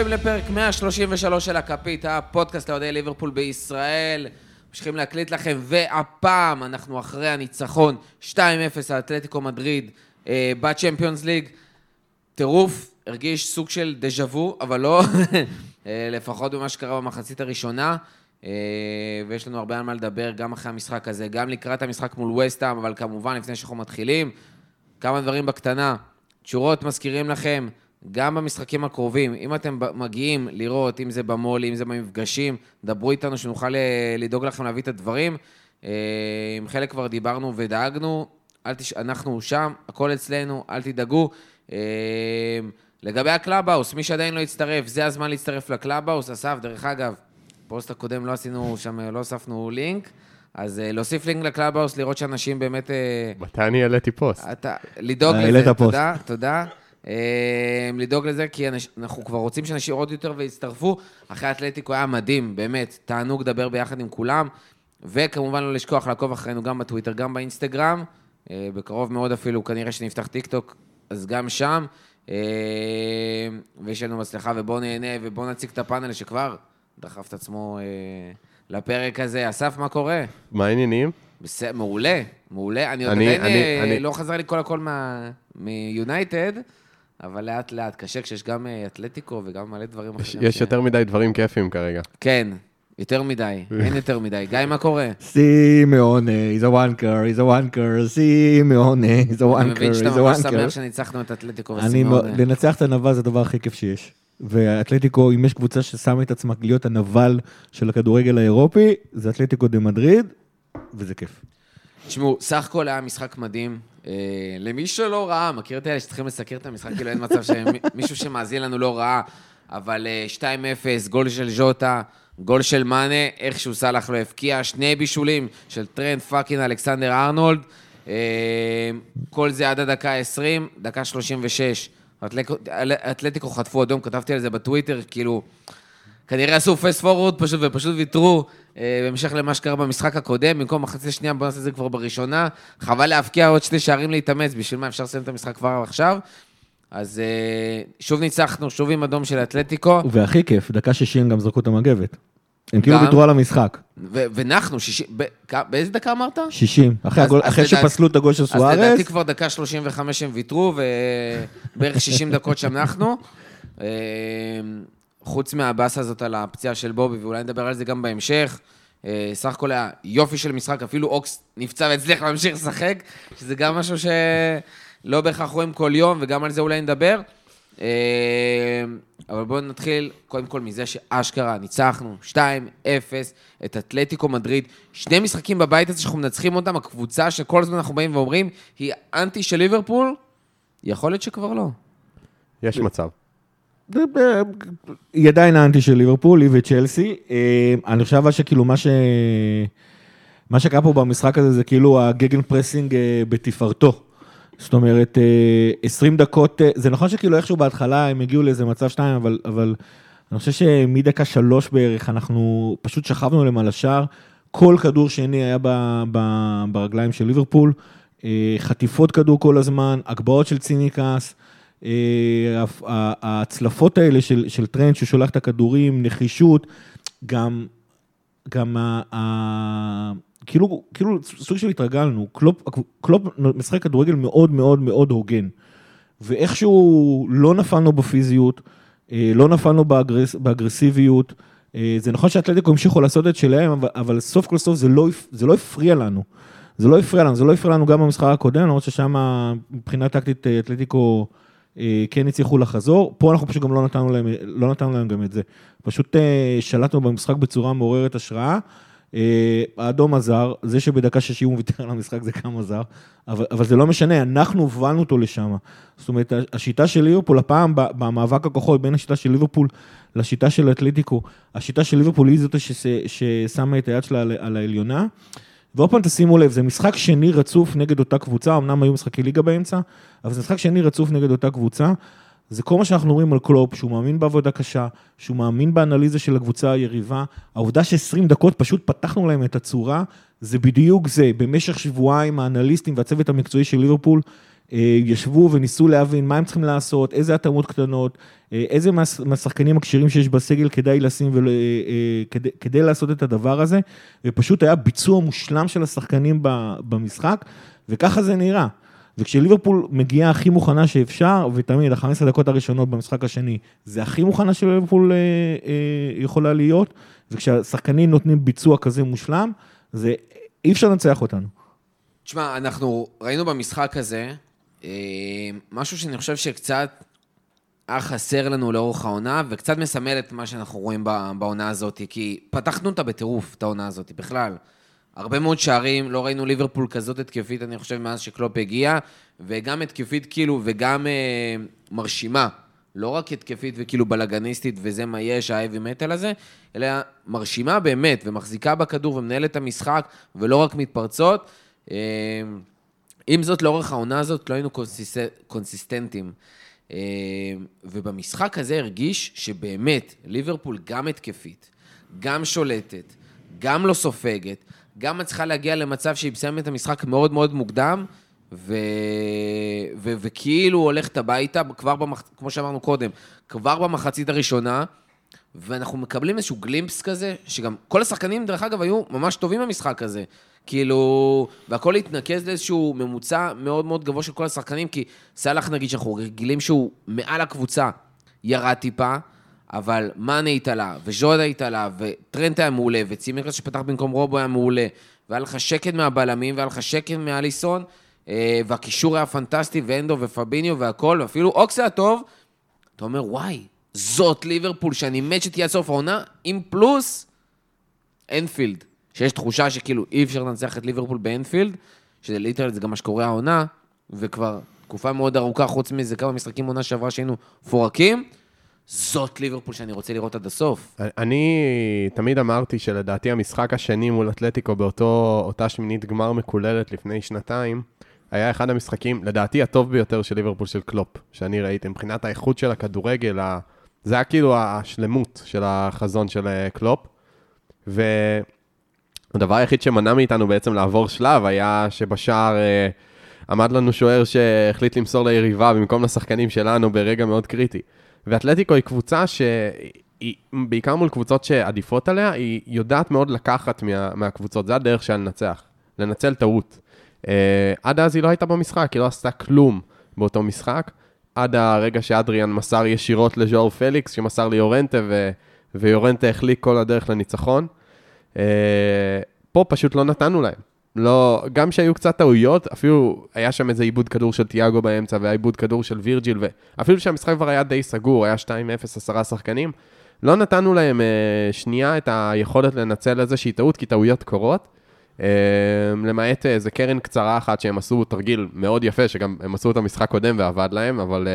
הבאים לפרק 133 של הכפית, הפודקאסט לאוהדי ליברפול בישראל. ממשיכים להקליט לכם, והפעם אנחנו אחרי הניצחון 2-0 על אתלטיקו מדריד אה, בצ'מפיונס ליג. טירוף, הרגיש סוג של דז'ה וו, אבל לא, אה, לפחות במה שקרה במחצית הראשונה. אה, ויש לנו הרבה על מה לדבר, גם אחרי המשחק הזה, גם לקראת המשחק מול וסטהאם, אבל כמובן, לפני שאנחנו מתחילים, כמה דברים בקטנה. תשורות מזכירים לכם, גם במשחקים הקרובים, אם אתם מגיעים לראות, אם זה במו"ל, אם זה במפגשים, דברו איתנו שנוכל אה, לדאוג לכם להביא את הדברים. אה, עם חלק כבר דיברנו ודאגנו, תש... אנחנו שם, הכל אצלנו, אל תדאגו. אה, לגבי הקלאבהאוס, מי שעדיין לא הצטרף, זה הזמן להצטרף לקלאבהאוס. אסף, דרך אגב, פוסט הקודם לא עשינו שם, לא הוספנו לינק. אז להוסיף לינק לקלאבהאוס, לראות שאנשים באמת... מתי אני העליתי פוסט? אתה, לדאוג לזה, תודה, תודה. אמ, לדאוג לזה, כי אנחנו כבר רוצים שאנשים עוד יותר ויצטרפו. אחרי אתלטיקו היה מדהים, באמת, תענוג לדבר ביחד עם כולם. וכמובן לא לשכוח לעקוב אחרינו גם בטוויטר, גם באינסטגרם. אה, בקרוב מאוד אפילו, כנראה שנפתח טיק טוק, אז גם שם. אמ, ויש לנו מצלחה, ובואו נהנה ובואו נציג את הפאנל שכבר דחף את עצמו אה, לפרק הזה. אסף, מה קורה? מה העניינים? בסדר, מעולה, מעולה. אני עוד עדיין אה, לא חזר לי כל הכל מיונייטד. אבל לאט לאט, קשה כשיש גם אה, אתלטיקו וגם מלא דברים אחרים. יש יותר מדי דברים כיפים כרגע. כן, יותר מדי, אין יותר מדי. גיא, מה קורה? סימאונה, he's a wanker, he's a wanker, סימאונה, he's a wanker, he's a wanker. אני מבין שאתה ממש שמח שניצחנו את אתלטיקו וסימאונה. לנצח את הנבל זה הדבר הכי כיף שיש. ואתלטיקו, אם יש קבוצה ששמה את עצמה להיות הנבל של הכדורגל האירופי, זה אתלטיקו דה מדריד, וזה כיף. תשמעו, סך הכל היה משחק מדהים. אה, למי שלא ראה, מכיר את אלה שצריכים לסקר את המשחק, כאילו אין מצב שמישהו שמאזין לנו לא ראה, אבל 2-0, אה, גול של ז'וטה, גול של מאנה, איכשהו סאלח לא הבקיע, שני בישולים של טרנד fucking אלכסנדר ארנולד. אה, כל זה עד הדקה ה-20, דקה 36. אתלטיקו חטפו אדום, כתבתי על זה בטוויטר, כאילו... כנראה עשו פסט פורוורד פשוט, ופשוט ויתרו אה, בהמשך למה שקרה במשחק הקודם, במקום מחצית שנייה, בוא נעשה את זה כבר בראשונה. חבל להבקיע עוד שני שערים להתאמץ, בשביל מה אפשר לסיים את המשחק כבר עכשיו. אז אה, שוב ניצחנו, שוב עם אדום של אתלטיקו. והכי כיף, דקה 60 גם זרקו את המגבת. הם כאילו ויתרו על המשחק. ונחנו, 60, באיזה דקה אמרת? 60, אחרי שפסלו את הגול של סוארס. אז לדעתי כבר דקה 35 הם ויתרו, ובערך 60 דקות שם נחנו. חוץ מהבאסה הזאת על הפציעה של בובי, ואולי נדבר על זה גם בהמשך. אה, סך הכל היה יופי של משחק, אפילו אוקס נפצע והצליח להמשיך לשחק, שזה גם משהו שלא בהכרח רואים כל יום, וגם על זה אולי נדבר. אה, אבל בואו נתחיל קודם כל מזה שאשכרה ניצחנו 2-0 את אתלטיקו מדריד. שני משחקים בבית הזה שאנחנו מנצחים אותם, הקבוצה שכל הזמן אנחנו באים ואומרים, היא אנטי של ליברפול, יכול להיות שכבר לא. יש מצב. היא עדיין האנטי של ליברפול, היא וצ'לסי. אה, אני חושב שכאילו מה ש... מה שקרה פה במשחק הזה זה כאילו ה gegenpressing אה, בתפארתו. זאת אומרת, 20 אה, דקות, זה נכון שכאילו איכשהו בהתחלה הם הגיעו לאיזה מצב שתיים, אבל, אבל אני חושב שמדקה שלוש בערך אנחנו פשוט שכבנו להם על השער. כל כדור שני היה ב, ב, ברגליים של ליברפול, חטיפות כדור כל הזמן, הגבהות של צימיקאס. אה, ההצלפות האלה של, של טרנד ששולח את הכדורים, נחישות, גם, גם ה, ה, כאילו, כאילו סוג של התרגלנו, קלופ, קלופ משחק כדורגל מאוד מאוד מאוד הוגן, ואיכשהו לא נפלנו בפיזיות, אה, לא נפלנו באגרס, באגרסיביות, אה, זה נכון שאתלטיקו המשיכו לעשות את שלהם, אבל, אבל סוף כל סוף זה לא, זה לא הפריע לנו. זה לא הפריע לנו, זה לא הפריע לנו גם במשחק הקודם, למרות ששם מבחינה טקטית אתלטיקו כן הצליחו לחזור, פה אנחנו פשוט גם לא נתנו להם, לא נתנו להם גם את זה. פשוט אה, שלטנו במשחק בצורה מעוררת השראה. אה, האדום עזר, זה שבדקה 60 הוא ויתר על המשחק זה גם עזר, אבל, אבל זה לא משנה, אנחנו הובלנו אותו לשם. זאת אומרת, השיטה של ליברפול, הפעם במאבק הכוחות בין השיטה של ליברפול לשיטה של אתלטיקו, השיטה של ליברפול היא זאת ששמה את היד שלה על העליונה. ועוד פעם תשימו לב, זה משחק שני רצוף נגד אותה קבוצה, אמנם היו משחקי ליגה באמצע, אבל זה משחק שני רצוף נגד אותה קבוצה. זה כל מה שאנחנו רואים על קלופ, שהוא מאמין בעבודה קשה, שהוא מאמין באנליזה של הקבוצה היריבה. העובדה ש-20 דקות פשוט פתחנו להם את הצורה, זה בדיוק זה. במשך שבועיים האנליסטים והצוות המקצועי של ליברפול ישבו וניסו להבין מה הם צריכים לעשות, איזה התאמות קטנות, אה, איזה מהש- מהשחקנים הכשירים שיש בסגל כדאי לשים ול, אה, אה, כדי, כדי לעשות את הדבר הזה, ופשוט היה ביצוע מושלם של השחקנים במשחק, וככה זה נראה. וכשליברפול מגיעה הכי מוכנה שאפשר, ותמיד, ה-15 דקות הראשונות במשחק השני, זה הכי מוכנה שליברפול אה, אה, יכולה להיות, וכשהשחקנים נותנים ביצוע כזה מושלם, זה, אי אפשר לנצח אותנו. תשמע, אנחנו ראינו במשחק הזה אה, משהו שאני חושב שקצת היה חסר לנו לאורך העונה, וקצת מסמל את מה שאנחנו רואים בעונה הזאת, כי פתחנו אותה בטירוף, את העונה הזאת, בכלל. הרבה מאוד שערים, לא ראינו ליברפול כזאת התקפית, אני חושב, מאז שקלופ הגיע, וגם התקפית כאילו, וגם אה, מרשימה. לא רק התקפית וכאילו בלאגניסטית, וזה מה יש, האבי מטאל הזה, אלא מרשימה באמת, ומחזיקה בכדור ומנהלת את המשחק, ולא רק מתפרצות. אה, עם זאת, לאורך העונה הזאת לא היינו קונסיס... קונסיסטנטים. אה, ובמשחק הזה הרגיש שבאמת, ליברפול גם התקפית, גם שולטת, גם לא סופגת, גם מצליחה להגיע למצב שהיא מסיימת את המשחק מאוד מאוד מוקדם, ו... ו... וכאילו הולכת הביתה, כבר במח... כמו שאמרנו קודם, כבר במחצית הראשונה, ואנחנו מקבלים איזשהו glimpse כזה, שגם כל השחקנים, דרך אגב, היו ממש טובים במשחק הזה. כאילו, והכל התנקז לאיזשהו ממוצע מאוד מאוד גבוה של כל השחקנים, כי סאלח, נגיד, שאנחנו רגילים שהוא מעל הקבוצה, ירד טיפה, אבל מאנה התעלה, וז'ודה התעלה, וטרנט היה מעולה, וצימקרס שפתח במקום רובו היה מעולה, והיה לך שקט מהבלמים, והיה לך שקט מאליסון, אה, והקישור היה פנטסטי, ואנדו ופביניו והכל, ואפילו אוקס היה טוב, אתה אומר, וואי, זאת ליברפול, שאני מת שתהיה סוף העונה, עם פלוס אנפילד, שיש תחושה שכאילו אי אפשר לנצח את ליברפול באנפילד, שזה literal, זה גם מה שקורה העונה, וכבר תקופה מאוד ארוכה, חוץ מזה כמה משחקים עונה שעברה שהיינו מפורקים, זאת ליברפול שאני רוצה לראות עד הסוף. אני תמיד אמרתי שלדעתי המשחק השני מול אתלטיקו באותה שמינית גמר מקוללת לפני שנתיים, היה אחד המשחקים, לדעתי, הטוב ביותר של ליברפול של קלופ, שאני ראיתי, מבחינת האיכות של הכדורגל. זה היה כאילו השלמות של החזון של אה, קלופ. והדבר היחיד שמנע מאיתנו בעצם לעבור שלב היה שבשער אה, עמד לנו שוער שהחליט למסור ליריבה במקום לשחקנים שלנו ברגע מאוד קריטי. ואתלטיקו היא קבוצה שהיא, בעיקר מול קבוצות שעדיפות עליה, היא יודעת מאוד לקחת מה, מהקבוצות, זה הדרך שלה לנצח, לנצל טעות. Uh, עד אז היא לא הייתה במשחק, היא לא עשתה כלום באותו משחק, עד הרגע שאדריאן מסר ישירות לז'ואר פליקס, שמסר ליורנטה, ו, ויורנטה החליק כל הדרך לניצחון. Uh, פה פשוט לא נתנו להם. לא, גם שהיו קצת טעויות, אפילו היה שם איזה עיבוד כדור של תיאגו באמצע, והיה עיבוד כדור של וירג'יל, ואפילו שהמשחק כבר היה די סגור, היה 2-0, עשרה שחקנים, לא נתנו להם uh, שנייה את היכולת לנצל איזושהי טעות, כי טעויות קורות. Uh, למעט איזה קרן קצרה אחת שהם עשו תרגיל מאוד יפה, שגם הם עשו את המשחק קודם ועבד להם, אבל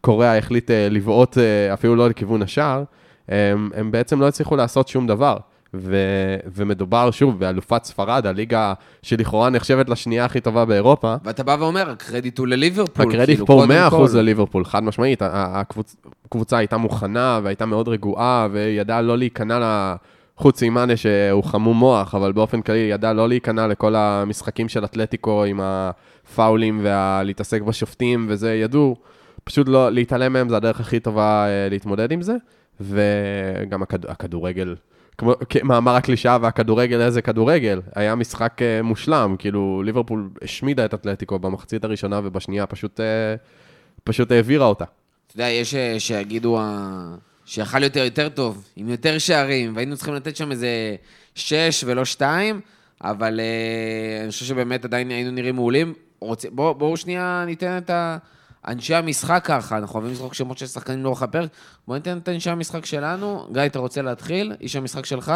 קוריאה החליט לבעוט אפילו לא לכיוון השער, הם בעצם לא הצליחו לעשות שום דבר. ו- ומדובר שוב באלופת ספרד, הליגה שלכאורה נחשבת לשנייה הכי טובה באירופה. ואתה בא ואומר, הקרדיט הוא לליברפול. הקרדיט כאילו, פה הוא קודם 100% כל. לליברפול, חד משמעית. הקבוצה הייתה מוכנה והייתה מאוד רגועה, וידעה לא להיכנע ל... חוץ ממאנה שהוא חמום מוח, אבל באופן כללי ידע לא להיכנע לכל המשחקים של אתלטיקו עם הפאולים ולהתעסק בשופטים וזה, ידעו פשוט לא, להתעלם מהם זה הדרך הכי טובה אה, להתמודד עם זה, וגם הכד, הכדורגל, כמו מאמר הקלישאה והכדורגל, איזה כדורגל, היה משחק אה, מושלם, כאילו ליברפול השמידה את אתלטיקו במחצית הראשונה ובשנייה פשוט, אה, פשוט העבירה אותה. אתה יודע, יש אה, שיגידו שיכל יותר יותר טוב, עם יותר שערים, והיינו צריכים לתת שם איזה שש ולא שתיים, אבל אני חושב שבאמת עדיין היינו נראים מעולים. רוצ... בואו בוא שנייה ניתן את ה... אנשי המשחק ככה, אנחנו אוהבים לזרוק שמות של שחקנים לאורך הפרק. בואו ניתן את אנשי המשחק שלנו. גיא, אתה רוצה להתחיל? איש המשחק שלך?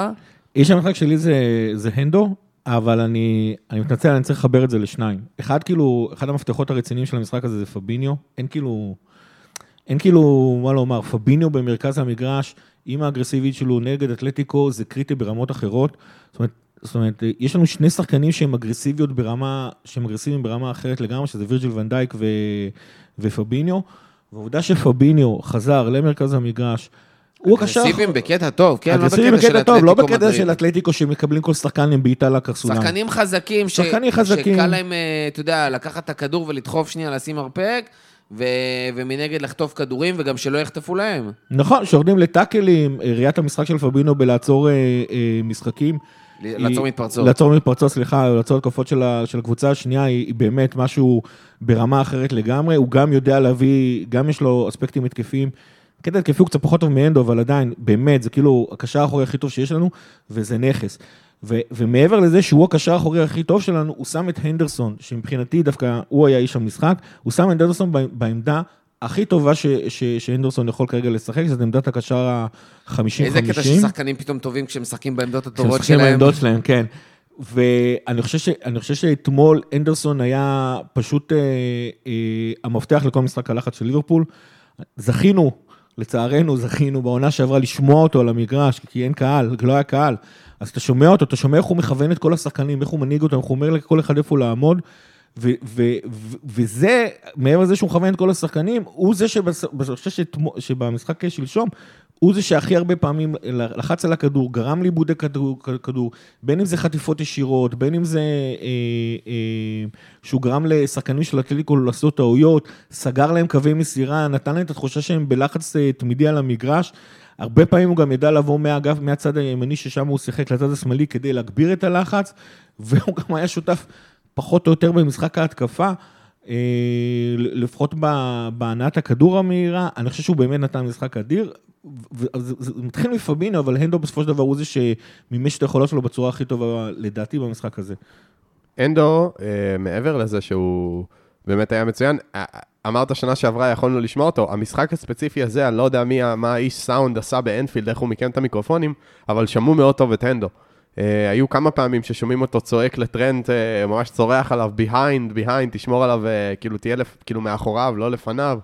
איש המשחק שלי זה, זה הנדו, אבל אני, אני מתנצל, אני צריך לחבר את זה לשניים. אחד, כאילו, אחד המפתחות הרציניים של המשחק הזה זה פביניו. אין כאילו, אין כאילו, מה לומר, פביניו במרכז המגרש, עם האגרסיבית שלו נגד אתלטיקו, זה קריטי ברמות אחרות. זאת אומרת, זאת אומרת, יש לנו שני שחקנים שהם אגרסיביות ברמה, שהם אגרסיביים ברמה אחרת לגמרי, שזה וירג'יל ונדייק ו, ופביניו. והעובדה שפביניו חזר למרכז המגרש, הוא הקשר... אגרסיביים בקטע טוב, כן, לא בקטע של טוב, לא בקטע מדריד. של אתלטיקו שמקבלים כל שחקן עם בעיטה לקרסולם. שחקנים חזקים, ש... שחקנים חזקים. שקל להם, אה, אתה יודע, לקחת את הכדור ולדחוף שנייה, לשים מרפק, ו... ומנגד לחטוף כדורים, וגם שלא יחטפו להם. נכון, שיורדים לטאקלים, אה, ראיית המשחק של פבינו בלעצור אה, אה, משחקים. לעצור מתפרצות. לעצור מתפרצות, סליחה, לעצור התקפות של, של הקבוצה השנייה, היא, היא באמת משהו ברמה אחרת לגמרי. הוא גם יודע להביא, גם יש לו אספקטים התקפיים. קטע התקפי הוא קצת פחות טוב מאנדו, אבל עדיין, באמת, זה כאילו הקשר האחורי הכי טוב שיש לנו, וזה נכס. ו- ומעבר לזה שהוא הקשר האחורי הכי טוב שלנו, הוא שם את הנדרסון, שמבחינתי דווקא הוא היה איש המשחק, הוא שם את הנדרסון בעמדה הכי טובה ש- ש- שהנדרסון יכול כרגע לשחק, זאת עמדת הקשר ה-50-50. איזה קטע ששחקנים פתאום טובים כשהם משחקים בעמדות הטובות שלהם. בעמדות שלהם, כן. ואני חושב, ש, חושב שאתמול אנדרסון היה פשוט אה, אה, המפתח לכל משחק הלחץ של ליברפול. זכינו, לצערנו זכינו בעונה שעברה לשמוע אותו על המגרש, כי אין קהל, לא היה קהל. אז אתה שומע אותו, אתה שומע איך הוא מכוון את כל השחקנים, איך הוא מנהיג אותם, איך הוא אומר לכל אחד איפה לעמוד. ו- ו- ו- וזה, מעבר לזה שהוא מכוון את כל השחקנים, הוא זה שתמו- שבמשחק שלשום, הוא זה שהכי הרבה פעמים לחץ על הכדור, גרם לאיבודי כדור, בין אם זה חטיפות ישירות, בין אם זה אה, אה, שהוא גרם לשחקנים של אתלטיקו לעשות טעויות, סגר להם קווי מסירה, נתן להם את התחושה שהם בלחץ אה, תמידי על המגרש. הרבה פעמים הוא גם ידע לבוא מהאגף, מהצד הימני ששם הוא שיחק לצד השמאלי כדי להגביר את הלחץ, והוא גם היה שותף פחות או יותר במשחק ההתקפה. אה, לפחות בהנעת הכדור המהירה, אני חושב שהוא באמת נתן משחק אדיר. זה זה מתחיל מפבינו, אבל הנדו בסופו של דבר הוא זה שמימש את היכולות שלו בצורה הכי טובה, לדעתי, במשחק הזה. אנדו, אה, מעבר לזה שהוא באמת היה מצוין, אה, אמרת שנה שעברה יכולנו לשמוע אותו, המשחק הספציפי הזה, אני לא יודע מי, מה האיש סאונד עשה באנפילד, איך הוא מיקם את המיקרופונים, אבל שמעו מאוד טוב את אנדו. אה, היו כמה פעמים ששומעים אותו צועק לטרנט, אה, ממש צורח עליו, behind, behind, תשמור עליו, אה, כאילו תהיה לפ, כאילו מאחוריו, לא לפניו,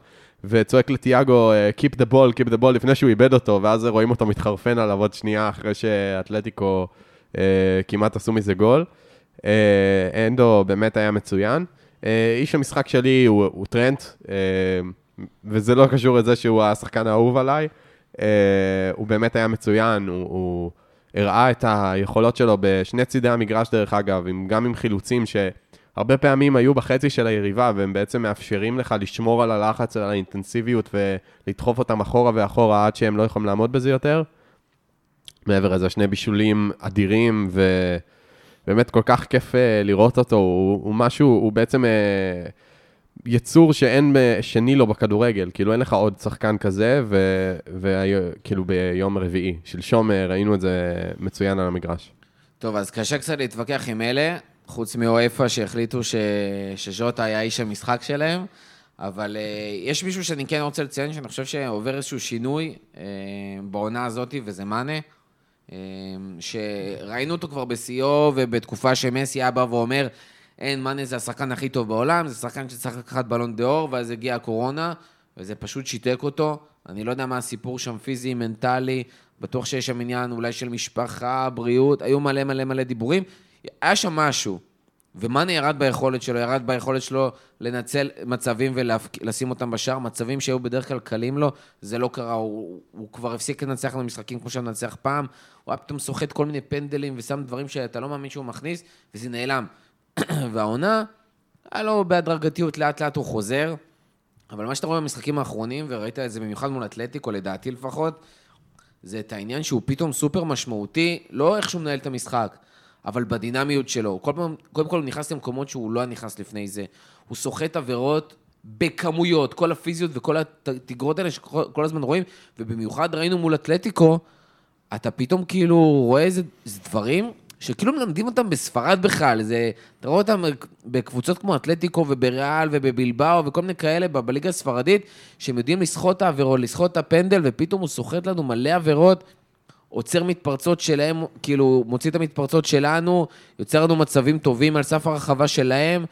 וצועק לטיאגו, אה, keep the ball, keep the ball, לפני שהוא איבד אותו, ואז רואים אותו מתחרפן עליו עוד שנייה אחרי שאתלטיקו אה, כמעט עשו מזה גול. אה, אנדו באמת היה מצוין. אה, איש המשחק שלי הוא, הוא טרנט, אה, וזה לא קשור לזה שהוא השחקן האהוב עליי. אה, הוא באמת היה מצוין, הוא, הוא הראה את היכולות שלו בשני צידי המגרש דרך אגב, עם, גם עם חילוצים שהרבה פעמים היו בחצי של היריבה, והם בעצם מאפשרים לך לשמור על הלחץ, על האינטנסיביות ולדחוף אותם אחורה ואחורה עד שהם לא יכולים לעמוד בזה יותר. מעבר לזה, שני בישולים אדירים, ובאמת כל כך כיף אה, לראות אותו, הוא, הוא משהו, הוא בעצם אה, יצור שאין שני לו בכדורגל, כאילו אין לך עוד שחקן כזה, וכאילו ביום רביעי, שלשום ראינו את זה מצוין על המגרש. טוב, אז קשה קצת להתווכח עם אלה, חוץ מאויפה שהחליטו ש... שז'וטה היה איש המשחק שלהם, אבל uh, יש מישהו שאני כן רוצה לציין, שאני חושב שעובר איזשהו שינוי uh, בעונה הזאת, וזה מאנה. uh, שראינו אותו כבר בשיאו, ובתקופה שמסי היה בא ואומר, אין, מאנה זה השחקן הכי טוב בעולם, זה שחקן שצריך לקחת בלון דה אור, ואז הגיעה הקורונה, וזה פשוט שיתק אותו. אני לא יודע מה הסיפור שם, פיזי, מנטלי, בטוח שיש שם עניין אולי של משפחה, בריאות, היו מלא מלא מלא דיבורים. היה שם משהו, ומאנה ירד ביכולת שלו, ירד ביכולת שלו לנצל מצבים ולשים אותם בשער, מצבים שהיו בדרך כלל קלים לו, זה לא קרה, הוא, הוא כבר הפסיק לנצח במשחקים כמו שהוא מנצח פעם, הוא היה פתאום סוחט כל מיני פנדלים ושם דברים שאתה לא מאמין שהוא מכניס, וזה נעלם. והעונה, היה לו בהדרגתיות, לאט לאט הוא חוזר, אבל מה שאתה רואה במשחקים האחרונים, וראית את זה במיוחד מול אתלטיקו, לדעתי לפחות, זה את העניין שהוא פתאום סופר משמעותי, לא איך שהוא מנהל את המשחק, אבל בדינמיות שלו. כל פעם, קודם כל הוא נכנס למקומות שהוא לא נכנס לפני זה. הוא סוחט עבירות בכמויות, כל הפיזיות וכל התגרות האלה שכל הזמן רואים, ובמיוחד ראינו מול אתלטיקו, אתה פתאום כאילו רואה איזה דברים שכאילו מלמדים אותם בספרד בכלל, זה, אתה רואה אותם בקבוצות כמו אתלטיקו ובריאל ובבלבאו וכל מיני כאלה בליגה הספרדית, שהם יודעים לסחוט את העבירות, לסחוט את הפנדל, ופתאום הוא סוחט לנו מלא עבירות, עוצר מתפרצות שלהם, כאילו, מוציא את המתפרצות שלנו, יוצר לנו מצבים טובים על סף הרחבה שלהם,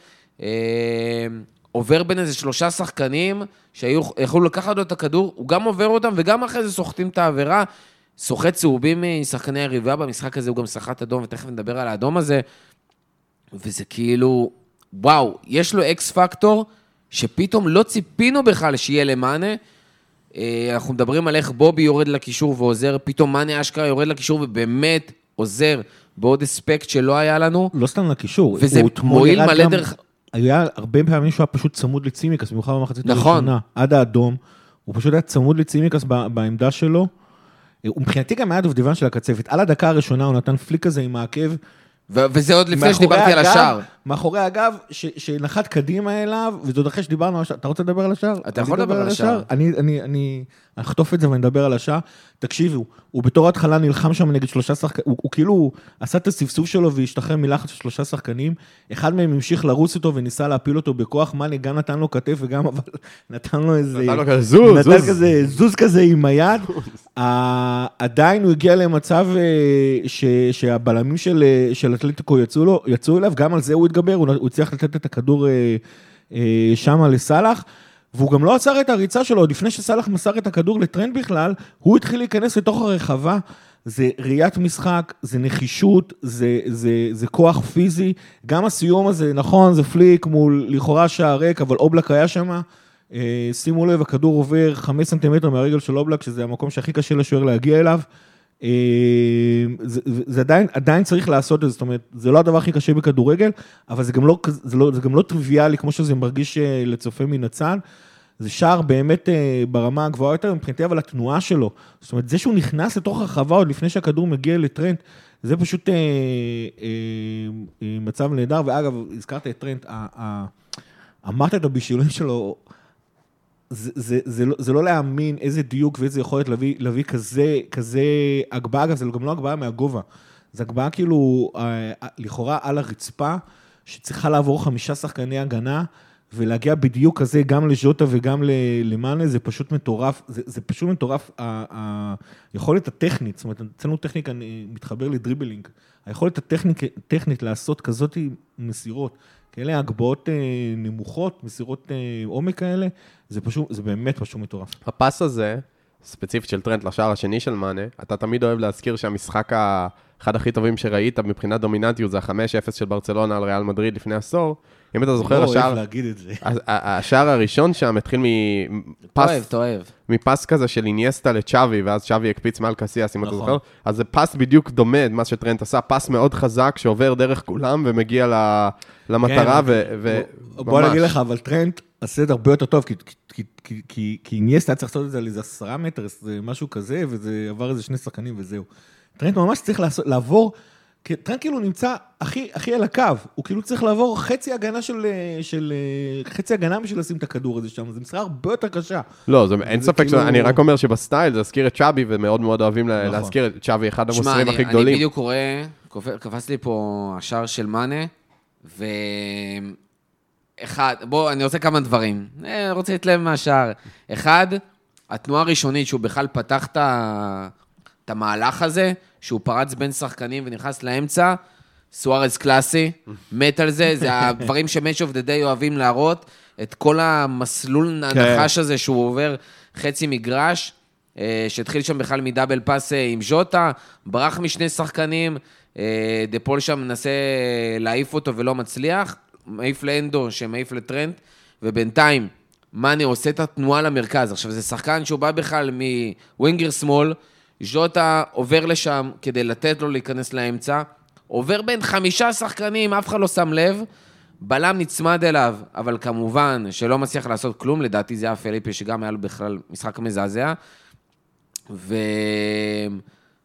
אה, עובר בין איזה שלושה שחקנים שיכולו לקחת לו את הכדור, הוא גם עובר אותם וגם אחרי זה סוחטים את העבירה. סוחט צהובים משחקני היריבה במשחק הזה, הוא גם סחט אדום, ותכף נדבר על האדום הזה. וזה כאילו, וואו, יש לו אקס פקטור, שפתאום לא ציפינו בכלל שיהיה למאנה. אה, אנחנו מדברים על איך בובי יורד לקישור ועוזר, פתאום מאנה אשכרה יורד לקישור ובאמת עוזר בעוד אספקט שלא היה לנו. לא סתם לקישור. וזה הוא מועיל מלא גם- דרך- היה הרבה פעמים שהוא היה פשוט צמוד לצימקס, במיוחד במחצית נכון. הראשונה, עד האדום. הוא פשוט היה צמוד לצימקס בעמדה שלו. הוא מבחינתי גם היה דובדבן של הקצפת. על הדקה הראשונה הוא נתן פליק כזה עם העקב. ו- וזה עוד לפני שדיברתי על השער. מאחורי הגב, ש- שנחת קדימה אליו, וזה עוד אחרי שדיברנו על השער. אתה רוצה לדבר על השער? אתה יכול לדבר על השער. אני, אני, אני אחטוף את זה ואני אדבר על השער. תקשיבו, הוא בתור התחלה נלחם שם נגד שלושה שחקנים, הוא, הוא כאילו עשה את הספסוף שלו והשתחרר מלחץ של שלושה שחקנים. אחד מהם המשיך לרוץ איתו וניסה להפיל אותו בכוח. מאני גם נתן לו כתף וגם אבל נתן לו איזה... נתן לו כזה זוז, נתן זוז. כזה זוז כזה עם היד. עדיין הוא הגיע למצב אה, ש, שהבלמים של, אה, של אתלטיקו יצאו, לו, יצאו אליו, גם על זה הוא התגבר, הוא, הצליח לתת את הכדור אה, שמה לסאלח. והוא גם לא עצר את הריצה שלו, עוד לפני שסאלח מסר את הכדור לטרנד בכלל, הוא התחיל להיכנס לתוך הרחבה. זה ראיית משחק, זה נחישות, זה, זה, זה כוח פיזי. גם הסיום הזה, נכון, זה flick מול לכאורה שער ריק, אבל אובלק היה שם. אה, שימו לב, הכדור עובר חמש סנטימטר מהרגל של אובלק, שזה המקום שהכי קשה לשוער להגיע אליו. אה, זה, זה עדיין, עדיין צריך לעשות את זה, זאת אומרת, זה לא הדבר הכי קשה בכדורגל, אבל זה גם לא, זה לא, זה גם לא טריוויאלי, כמו שזה מרגיש אה, לצופה מן הצד. זה שער באמת אה, ברמה הגבוהה יותר, מבחינתי, אבל התנועה שלו, זאת אומרת, זה שהוא נכנס לתוך הרחבה עוד לפני שהכדור מגיע לטרנד, זה פשוט אה, אה, אה, מצב נהדר, ואגב, הזכרת את טרנד, אמרת את הבישולים שלו, זה, זה, זה, לא, זה לא להאמין איזה דיוק ואיזה יכולת להביא, להביא כזה, כזה הגבהה, אגב, זה גם לא הגבהה מהגובה, זה הגבהה כאילו, אה, לכאורה על הרצפה, שצריכה לעבור חמישה שחקני הגנה, ולהגיע בדיוק כזה גם לז'וטה וגם למאנה, זה פשוט מטורף, זה, זה פשוט מטורף, היכולת הטכנית, זאת אומרת, אצלנו טכניקה אני מתחבר לדריבלינג, היכולת הטכנית לעשות כזאת מסירות, כאלה הגבהות אה, נמוכות, מסירות אה, עומק כאלה, זה פשוט, זה באמת פשוט מטורף. הפס הזה, ספציפית של טרנט לשער השני של מאנה, אתה תמיד אוהב להזכיר שהמשחק ה- אחד הכי טובים שראית מבחינת דומיננטיות זה ה-5-0 של ברצלונה על ריאל מדריד לפני עשור. אם אתה זוכר, לא אוהב השער, להגיד את זה. ה- ה- השער הראשון שם התחיל אתה אוהב, מפס, אתה אוהב. מפס כזה של אינייסטה לצ'אבי, ואז צ'אבי הקפיץ מעל קסיאס, אם אתה נכון. זוכר. אז זה פס בדיוק דומה, מה שטרנט עשה, פס מאוד חזק שעובר דרך כולם ומגיע ל- למטרה, כן, ו- ו- בוא-. נגיד לך, אבל טרנט עשה את זה הרבה יותר טוב, כי- כי- כי- כי- היה צריך לעשות את זה על איזה עשרה מטר, זה משהו כזה, וזה עבר איזה שני שחקנים וזהו. טרנט ממש צריך לעשות- לעבור, כי טרנט כאילו נמצא הכי הכי על הקו, הוא כאילו צריך לעבור חצי הגנה של, של חצי הגנה בשביל לשים את הכדור הזה שם, זו משימה הרבה יותר קשה. לא, זה, אין זה ספק, כאילו- אני רק אומר שבסטייל זה הזכיר את צ'אבי, ומאוד מאוד אוהבים נכון. להזכיר את צ'אבי, אחד שמע, המוסרים אני, הכי אני גדולים. בדיוק קורא, קופ- קפץ לי פה השער של מאנה, ו... אחד, בוא, אני רוצה כמה דברים. אה, רוצה להתלהב מהשער. אחד, התנועה הראשונית, שהוא בכלל פתח את המהלך הזה, שהוא פרץ בין שחקנים ונכנס לאמצע, סוארז קלאסי, מת על זה, זה הדברים ש-Match of the Day אוהבים להראות, את כל המסלול הנחש הזה שהוא עובר חצי מגרש, אה, שהתחיל שם בכלל מ double pass אה, עם ז'וטה, ברח משני שחקנים, דה פול שם מנסה להעיף אותו ולא מצליח, מעיף להנדו שמעיף לטרנט, ובינתיים מאנה עושה את התנועה למרכז. עכשיו, זה שחקן שהוא בא בכלל מ winger שמאל, ז'וטה עובר לשם כדי לתת לו להיכנס לאמצע, עובר בין חמישה שחקנים, אף אחד לא שם לב, בלם נצמד אליו, אבל כמובן שלא מצליח לעשות כלום, לדעתי זה היה פליפה שגם היה לו בכלל משחק מזעזע. ו...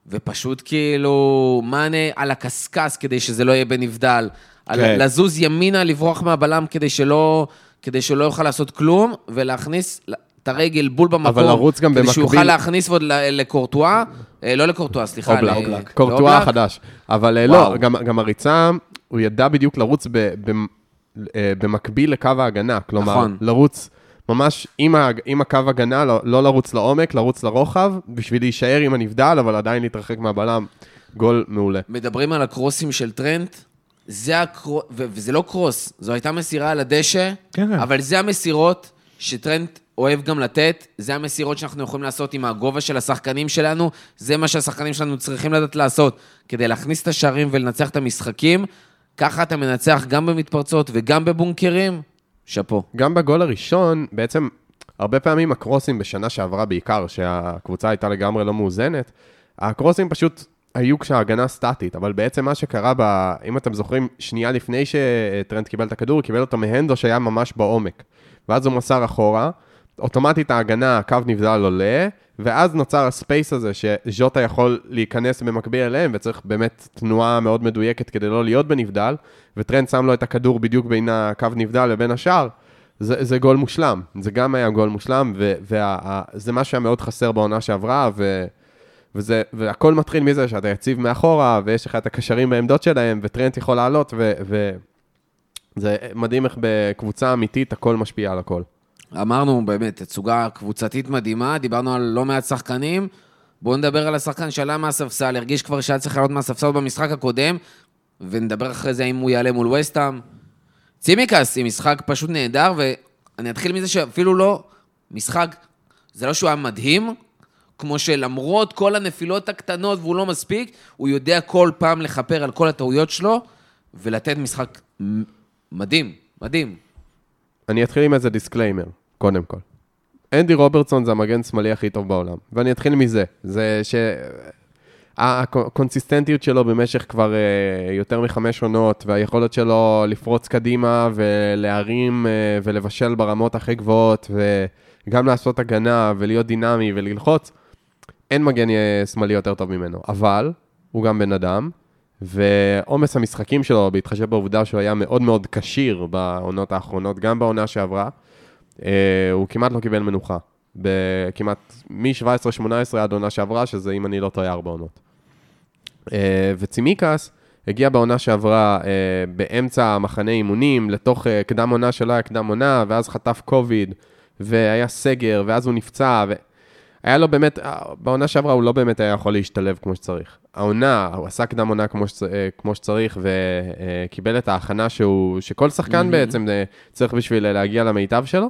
ופשוט כאילו, מאנה על הקשקש כדי שזה לא יהיה בנבדל. כן. לזוז ימינה, לברוח מהבלם כדי שלא, כדי שלא יוכל לעשות כלום, ולהכניס את הרגל בול במקום. אבל לרוץ גם כדי שהוא במקביל- יוכל להכניס עוד לקורטואה, אה, לא לקורטואה, סליחה. אובלק, ל- אובלק. קורטואה. החדש. אבל אה, וואו. לא, גם, גם הריצה, הוא ידע בדיוק לרוץ ב, ב, אה, במקביל לקו ההגנה. כלומר, נכון. לרוץ ממש עם, ה, עם הקו הגנה, לא, לא לרוץ לעומק, לרוץ לרוחב, בשביל להישאר עם הנבדל, אבל עדיין להתרחק מהבלם. גול מעולה. מדברים על הקרוסים של טרנט, זה הקרוס, וזה לא קרוס, זו הייתה מסירה על הדשא, כן, כן. אבל זה המסירות שטרנט אוהב גם לתת, זה המסירות שאנחנו יכולים לעשות עם הגובה של השחקנים שלנו, זה מה שהשחקנים שלנו צריכים לדעת לעשות, כדי להכניס את השערים ולנצח את המשחקים, ככה אתה מנצח גם במתפרצות וגם בבונקרים, שאפו. גם בגול הראשון, בעצם, הרבה פעמים הקרוסים בשנה שעברה בעיקר, שהקבוצה הייתה לגמרי לא מאוזנת, הקרוסים פשוט היו כשההגנה סטטית, אבל בעצם מה שקרה, ב, אם אתם זוכרים, שנייה לפני שטרנד קיבל את הכדור, הוא קיבל אותו מהנדו שהיה ממש בעומק. ואז הוא מסר אחורה, אוטומטית ההגנה, הקו נבדל עולה, ואז נוצר ה space הזה שז'וטה יכול להיכנס במקביל אליהם, וצריך באמת תנועה מאוד מדויקת כדי לא להיות בנבדל, וטרנט שם לו את הכדור בדיוק בין הקו נבדל לבין השאר. זה, זה גול מושלם, זה גם היה גול מושלם, וזה מה שהיה מאוד חסר בעונה שעברה, ו, וזה, והכל מתחיל מזה שאתה יציב מאחורה, ויש לך את הקשרים בעמדות שלהם, וטרנט יכול לעלות, וזה מדהים איך בקבוצה אמיתית הכל משפיע על הכל. אמרנו באמת, תצוגה קבוצתית מדהימה, דיברנו על לא מעט שחקנים. בואו נדבר על השחקן שעלה מהספסל, הרגיש כבר שהיה צריך לעלות מהספסל במשחק הקודם, ונדבר אחרי זה אם הוא יעלה מול וסטאם. צימקס עם משחק פשוט נהדר, ואני אתחיל מזה שאפילו לא משחק, זה לא שהוא היה מדהים, כמו שלמרות כל הנפילות הקטנות והוא לא מספיק, הוא יודע כל פעם לכפר על כל הטעויות שלו, ולתת משחק מדהים, מדהים. אני אתחיל עם איזה disclaimer, קודם כל. אנדי רוברטסון זה המגן שמאלי הכי טוב בעולם, ואני אתחיל מזה. זה ש... הקונסיסטנטיות שלו במשך כבר uh, יותר מחמש עונות, והיכולת שלו לפרוץ קדימה ולהרים uh, ולבשל ברמות הכי גבוהות, וגם לעשות הגנה ולהיות דינמי וללחוץ, אין מגן אה, שמאלי יותר טוב ממנו. אבל, הוא גם בן אדם, ועומס המשחקים שלו, בהתחשב בעובדה שהוא היה מאוד מאוד כשיר בעונות האחרונות, גם בעונה שעברה, אה, הוא כמעט לא קיבל מנוחה. כמעט מ-17-18 עד עונה שעברה, שזה, אם אני לא טועה, ארבע עונות. אה, וצימיקס הגיע בעונה שעברה אה, באמצע המחנה אימונים, לתוך קדם עונה שלא היה קדם עונה, ואז חטף קוביד, והיה סגר, ואז הוא נפצע, ו... היה לו באמת, בעונה שעברה הוא לא באמת היה יכול להשתלב כמו שצריך. העונה, הוא עשה קדם עונה כמו, שצ... כמו שצריך, וקיבל את ההכנה שהוא, שכל שחקן mm-hmm. בעצם אה, צריך בשביל להגיע למיטב שלו.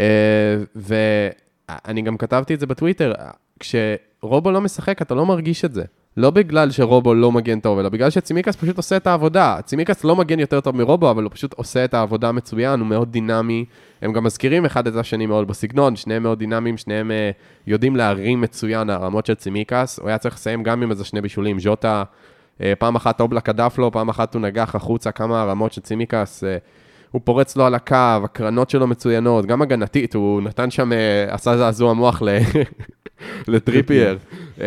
אה, ואני גם כתבתי את זה בטוויטר, כשרובו לא משחק, אתה לא מרגיש את זה. לא בגלל שרובו לא מגן טוב, אלא בגלל שצימיקס פשוט עושה את העבודה. צימיקס לא מגן יותר טוב מרובו, אבל הוא פשוט עושה את העבודה מצוין, הוא מאוד דינמי. הם גם מזכירים אחד את השני מאוד בסגנון, שניהם מאוד דינמיים, שניהם uh, יודעים להרים מצוין הרמות של צימיקאס. הוא היה צריך לסיים גם עם איזה שני בישולים. ז'וטה, uh, פעם אחת אובלק הדף לו, פעם אחת הוא נגח החוצה, כמה הרמות של צימיקאס. Uh, הוא פורץ לו על הקו, ההרמות שלו מצוינות, גם הגנתית, הוא נתן שם, עשה זעזוע מוח ל... לטריפייר. אה,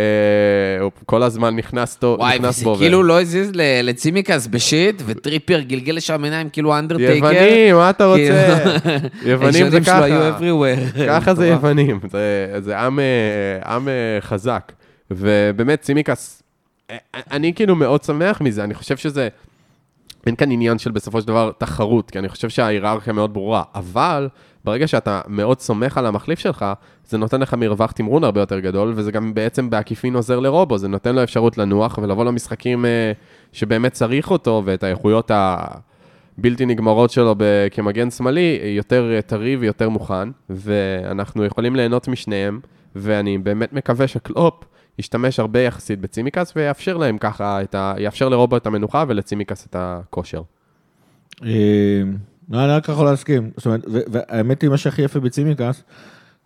הוא כל הזמן נכנס בו. וואי, וזה כאילו לא הזיז לצימיקאס ב shit, וטריפייר גלגל לשם עיניים כאילו אנדרטייקר. יוונים, מה אתה רוצה? יוונים זה ככה. ככה זה יוונים, זה עם אה, אה, חזק. ובאמת, צימקס, אני כאילו מאוד שמח מזה, אני חושב שזה... אין כאן עניין של בסופו של דבר תחרות, כי אני חושב שההיררכיה מאוד ברורה, אבל ברגע שאתה מאוד סומך על המחליף שלך, זה נותן לך מרווח תמרון הרבה יותר גדול, וזה גם בעצם בעקיפין עוזר לרובו, זה נותן לו אפשרות לנוח ולבוא למשחקים אה, שבאמת צריך אותו, ואת האיכויות הבלתי נגמרות שלו כמגן שמאלי, יותר אה, טרי ויותר מוכן, ואנחנו יכולים ליהנות משניהם, ואני באמת מקווה שקלופ ישתמש הרבה יחסית בצימקס, ויאפשר להם ככה, ה... יאפשר לרובו את המנוחה ולצימקס את הכושר. לא, אני רק יכול להסכים. זאת אומרת, והאמת היא, מה שהכי יפה בצימקס,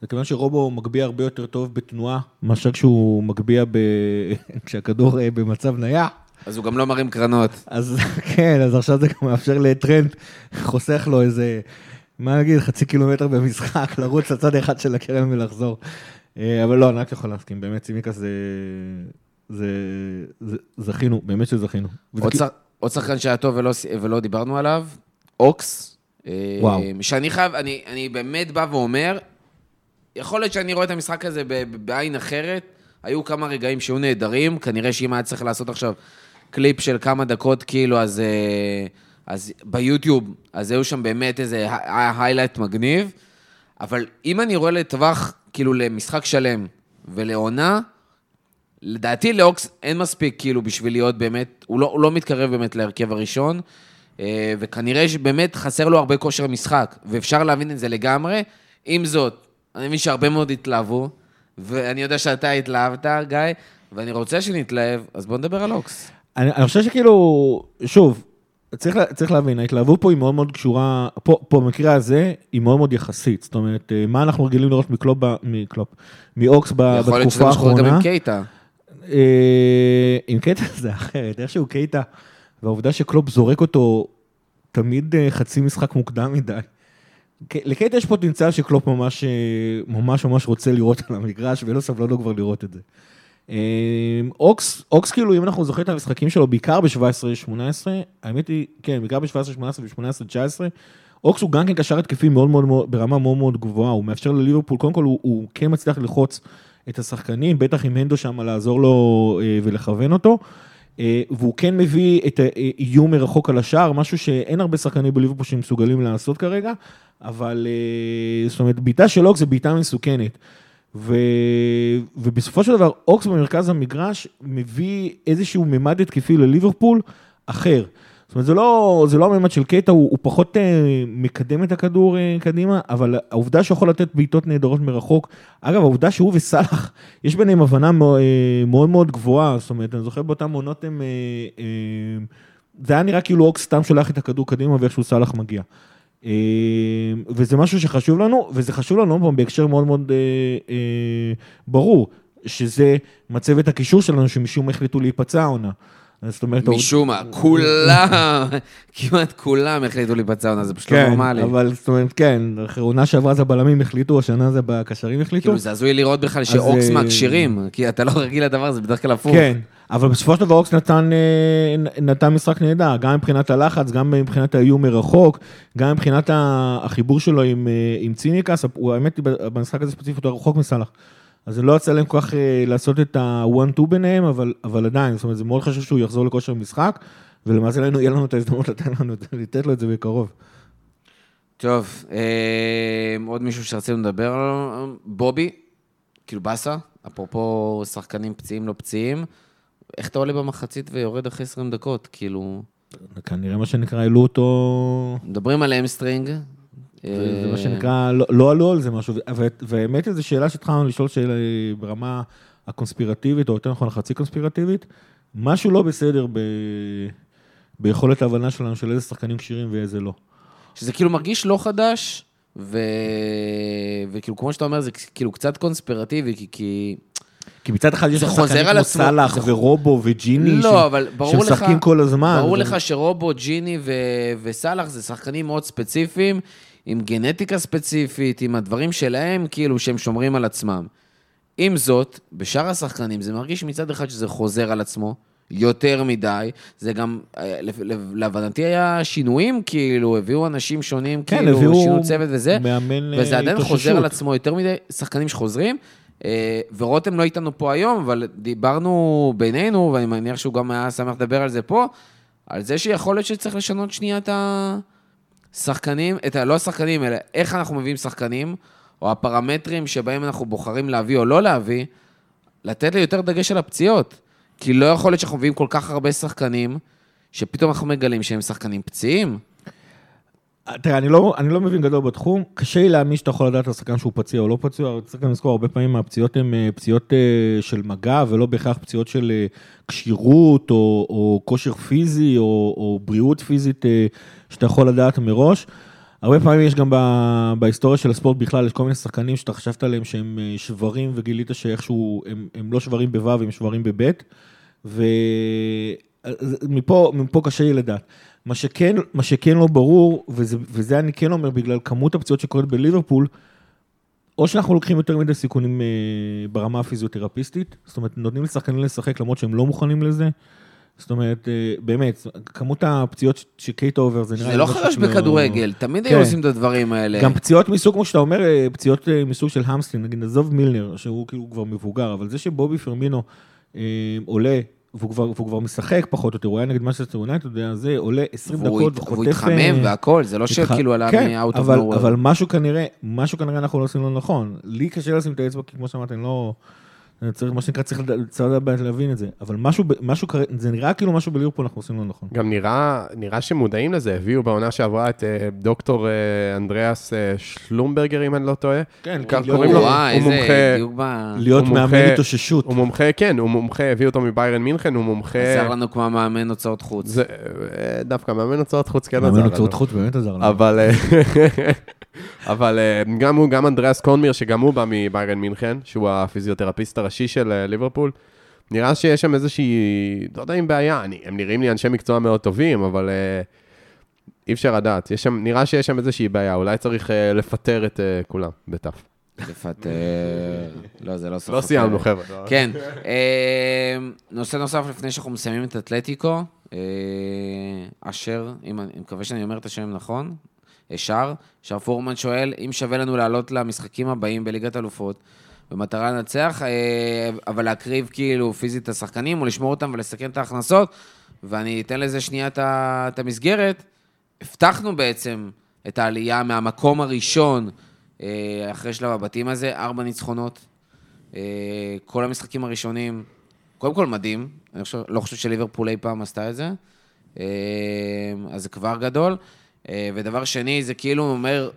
זה כיוון שרובו מגביה הרבה יותר טוב בתנועה, מאשר כשהוא מגביה ב... כשהכדור אה, במצב נייח. אז הוא גם לא מרים קרנות. אז כן, אז עכשיו זה גם מאפשר לטרנד, חוסך לו איזה, מה נגיד, חצי קילומטר במשחק, לרוץ לצד אחד של הקרן ולחזור. אה, אבל לא, אני רק יכול להסכים, באמת צימקס זה... זה... זכינו, באמת שזכינו. עוד שחקן שהיה טוב ולא, ולא דיברנו עליו, אוקס. אה, וואו. שאני חייב, אני, אני באמת בא ואומר, יכול להיות שאני רואה את המשחק הזה בעין אחרת, היו כמה רגעים שהיו נהדרים, כנראה שאם היה צריך לעשות עכשיו קליפ של כמה דקות, כאילו, אז, אה, אז ביוטיוב, אז היו שם באמת איזה highlight מגניב, אבל אם אני רואה לטווח, כאילו, למשחק שלם ולעונה, לדעתי לאוקס אין מספיק, כאילו, בשביל להיות באמת, הוא לא, הוא לא מתקרב באמת להרכב הראשון. אה, וכנראה שבאמת חסר לו הרבה כושר משחק, ואפשר להבין את זה לגמרי. עם זאת, אני מבין שהרבה מאוד התלהבו, ואני יודע שאתה התלהבת, גיא, ואני רוצה שנתלהב, אז בוא נדבר על אוקס. אני, אני חושב שכאילו, שוב, צריך, צריך להבין, ההתלהבות פה היא מאוד מאוד קשורה, פה, פה במקרה הזה, היא מאוד מאוד יחסית. זאת אומרת, אה, מה אנחנו רגילים לראות מקלופ, מקלופ, מאוקס ב- יכול להיות שזה בתקופה מה שקורה גם האחרונה. עם קייטה. אה, עם קייטה זה אחרת, איכשהו קייטה, והעובדה שקלופ זורק אותו תמיד אה, חצי משחק מוקדם מדי. לקייטה יש פוטנציאל שקלופ ממש, אה, ממש ממש רוצה לראות על המגרש, ואין לו סבלנות כבר לראות את זה. אה, אוקס, אוקס כאילו, אם אנחנו זוכרים את המשחקים שלו, בעיקר ב-17-18, האמת היא, כן, בעיקר ב-17-18 ו-18-19, אוקס הוא גם כן קשר התקפי מאוד מאוד, מאוד, ברמה מאוד מאוד גבוהה, הוא מאפשר לליברפול, קודם כל הוא, הוא כן מצליח ללחוץ את השחקנים, בטח עם הנדו שם לעזור לו אה, ולכוון אותו. אה, והוא כן מביא את האיום מרחוק על השער, משהו שאין הרבה שחקנים בליברפול שמסוגלים לעשות כרגע, אבל אה, זאת אומרת, בעיטה של אוקס זה בעיטה מסוכנת. ו... ובסופו של דבר, אוקס במרכז המגרש מביא איזשהו ממד התקפי לליברפול אחר. זאת אומרת, זה לא, זה לא הממד של קייטה, הוא, הוא פחות אה, מקדם את הכדור אה, קדימה, אבל העובדה שהוא יכול לתת בעיטות נהדרות מרחוק, אגב, העובדה שהוא וסאלח, יש ביניהם הבנה מאוד, אה, מאוד מאוד גבוהה, זאת אומרת, אני זוכר באותם עונות הם... אה, אה, זה היה נראה כאילו אוקס סתם שולח את הכדור קדימה ואיכשהו סאלח מגיע. וזה משהו שחשוב לנו, וזה חשוב לנו פעם בהקשר מאוד מאוד אה, אה, ברור, שזה מצבת הקישור שלנו, שמשום מה החליטו להיפצע העונה. זאת אומרת, משום מה, כולם, כמעט כולם החליטו להיפצע עונה, זה פשוט לא כן, נורמלי. אבל זאת אומרת, כן, אחרי עונה שעברה זה הבלמים החליטו, השנה זה בקשרים החליטו. כאילו, זה הזוי לראות בכלל שאוקס אה, מהכשירים, כי אתה לא רגיל לדבר הזה, בדרך כלל הפוך. כן, אבל בסופו של דבר אוקס נתן, אה, נתן משחק נהדר, גם מבחינת הלחץ, גם מבחינת האיום מרחוק, גם מבחינת החיבור שלו עם, אה, עם ציניקס, הוא האמת במשחק הזה ספציפית הוא רחוק מסאלח. אז זה לא יצא להם כל כך אה, לעשות את ה-one-two ביניהם, אבל, אבל עדיין, זאת אומרת, זה מאוד חשוב שהוא יחזור לכושר משחק, ולמעשה לנו, יהיה לנו את ההזדמנות לתת לנו, לתת לו את זה בקרוב. טוב, אה, עוד מישהו שרצינו לדבר עליו, בובי, כאילו באסה, אפרופו שחקנים פציעים לא פציעים, איך אתה עולה במחצית ויורד אחרי 20 דקות? כאילו, כנראה מה שנקרא, העלו אותו... מדברים על hamstring. זה אה, מה שנקרא, לא, לא עלו על זה משהו, והאמת היא, זו שאלה שהתחלנו לשאול שאלה ברמה הקונספירטיבית, או יותר נכון, החצי קונספירטיבית, משהו לא בסדר ב... ביכולת ההבנה שלנו של איזה שחקנים כשירים ואיזה לא. שזה כאילו מרגיש לא חדש, ו... וכאילו, כמו שאתה אומר, זה כאילו קצת קונספירטיבי, כי... כי... כי מצד אחד יש לך שחקנים כמו עצמו, סאלח זה- ורובו וג'יני, לא, ש- אבל ברור לך... שמשחקים כל הזמן. ברור ו- לך שרובו, ג'יני ו... וסאלח זה שחקנים מאוד ספציפיים, עם גנטיקה ספציפית, עם הדברים שלהם, כאילו, שהם שומרים על עצמם. עם זאת, בשאר השחקנים זה מרגיש מצד אחד שזה חוזר על עצמו. יותר מדי, זה גם, אה, להבנתי היה שינויים, כאילו, הביאו אנשים שונים, כן, כאילו, שינו צוות וזה, מאמן, אה, וזה עדיין. חוזר על עצמו יותר מדי שחקנים שחוזרים. אה, ורותם לא איתנו פה היום, אבל דיברנו בינינו, ואני מניח שהוא גם היה שמח לדבר על זה פה, על זה שיכול להיות שצריך לשנות שנייה את השחקנים, את ה... לא השחקנים, אלא איך אנחנו מביאים שחקנים, או הפרמטרים שבהם אנחנו בוחרים להביא או לא להביא, לתת לי יותר דגש על הפציעות. כי לא יכול להיות שאנחנו מביאים כל כך הרבה שחקנים, שפתאום אנחנו מגלים שהם שחקנים פציעים. תראה, אני לא, אני לא מבין גדול בתחום, קשה לי להאמין שאתה יכול לדעת על שחקן שהוא פציע או לא פציע, אבל צריך גם לזכור, הרבה פעמים הפציעות הן אה, פציעות אה, של מגע, ולא בהכרח פציעות של אה, כשירות, או, או כושר פיזי, או, או בריאות פיזית שאתה יכול לדעת מראש. הרבה פעמים יש גם ב- בהיסטוריה של הספורט בכלל, יש כל מיני שחקנים שאתה חשבת עליהם שהם שברים, וגילית שאיכשהו, הם, הם לא שברים בו', הם שברים בב', ומפה מפה קשה לי לדעת. מה שכן, מה שכן לא ברור, וזה, וזה אני כן אומר בגלל כמות הפציעות שקורית בליברפול, או שאנחנו לוקחים יותר מדי סיכונים אה, ברמה הפיזיותרפיסטית, זאת אומרת, נותנים לשחקנים לשחק למרות שהם לא מוכנים לזה. זאת אומרת, אה, באמת, כמות הפציעות שקייטה עובר, זה נראה זה לא חדש בכדורגל, תמיד היו כן. עושים את הדברים האלה. גם פציעות מסוג, כמו שאתה אומר, אה, פציעות אה, מסוג של המסטין, נגיד, עזוב מילנר, שהוא כאילו כבר מבוגר, אבל זה שבובי פרמינו אה, עולה, והוא כבר, והוא כבר משחק פחות או יותר, הוא היה נגד משהו יונייטד, זה עולה 20 והוא דקות וחוטף... והוא התחמם אה, והכל, זה לא התח- שכאילו עלה כן, מ-out of אבל, nowhere. אבל משהו כנראה, משהו כנראה אנחנו לא עושים לא נכון. לי קשה לשים את האצבע, כי כמו שאמרת, אני לא, צריך, מה שנקרא, צריך צריך לדעת להבין את זה. אבל משהו, משהו, כרגע- זה נראה כאילו משהו בליברפול אנחנו עושים לא נכון. גם נראה, נראה שמודעים לזה, הביאו בעונה שעברה את אה, דוקטור אה, אנדריאס אה, שלומברגר, אם אני לא טועה. כן, כך להיות- קוראים לו, וואי, הוא מומחה, דיוק ב... להיות הוא מאמן התאוששות. הוא מומחה, כן, הוא מומחה, הביאו אותו מביירן מינכן, הוא מומחה... עזר לנו כמו מאמן הוצאות חוץ. זה, דווקא מאמן הוצאות חוץ כן עזר מאמן לנו. הוצאות חוץ באמת עזר לנו. אבל, אבל גם הוא, גם אנדריאס קונמיר, שגם הוא בא מביירן מינכן, שהוא הפיזיותרפיסט הראשי של אה, ליברפול, נראה שיש שם איזושהי, לא יודע אם בעיה, אני, הם נראים לי אנשי מקצוע מאוד טובים, אבל אה, אי אפשר לדעת. יש שם, נראה שיש שם איזושהי בעיה, אולי צריך אה, לפטר את אה, כולם, בתף. לפטר... לא, זה לא סוף. לא סיימנו. חבר'ה. כן. אה, נושא נוסף לפני שאנחנו מסיימים את אתלטיקו, אה, אשר, אני אני מקווה שאני אומר את השם נכון, שר, שר פורמן שואל, אם שווה לנו לעלות למשחקים הבאים בליגת אלופות, במטרה לנצח, אה, אבל להקריב כאילו פיזית את השחקנים, או לשמור אותם ולסכן את ההכנסות, ואני אתן לזה שנייה את המסגרת. הבטחנו בעצם את העלייה מהמקום הראשון אה, אחרי שלב הבתים הזה, ארבע ניצחונות. אה, כל המשחקים הראשונים, קודם כל מדהים, אני חושב, לא חושב שליברפול אי פעם עשתה את זה, אז זה כבר גדול. ודבר שני, זה כאילו אומר,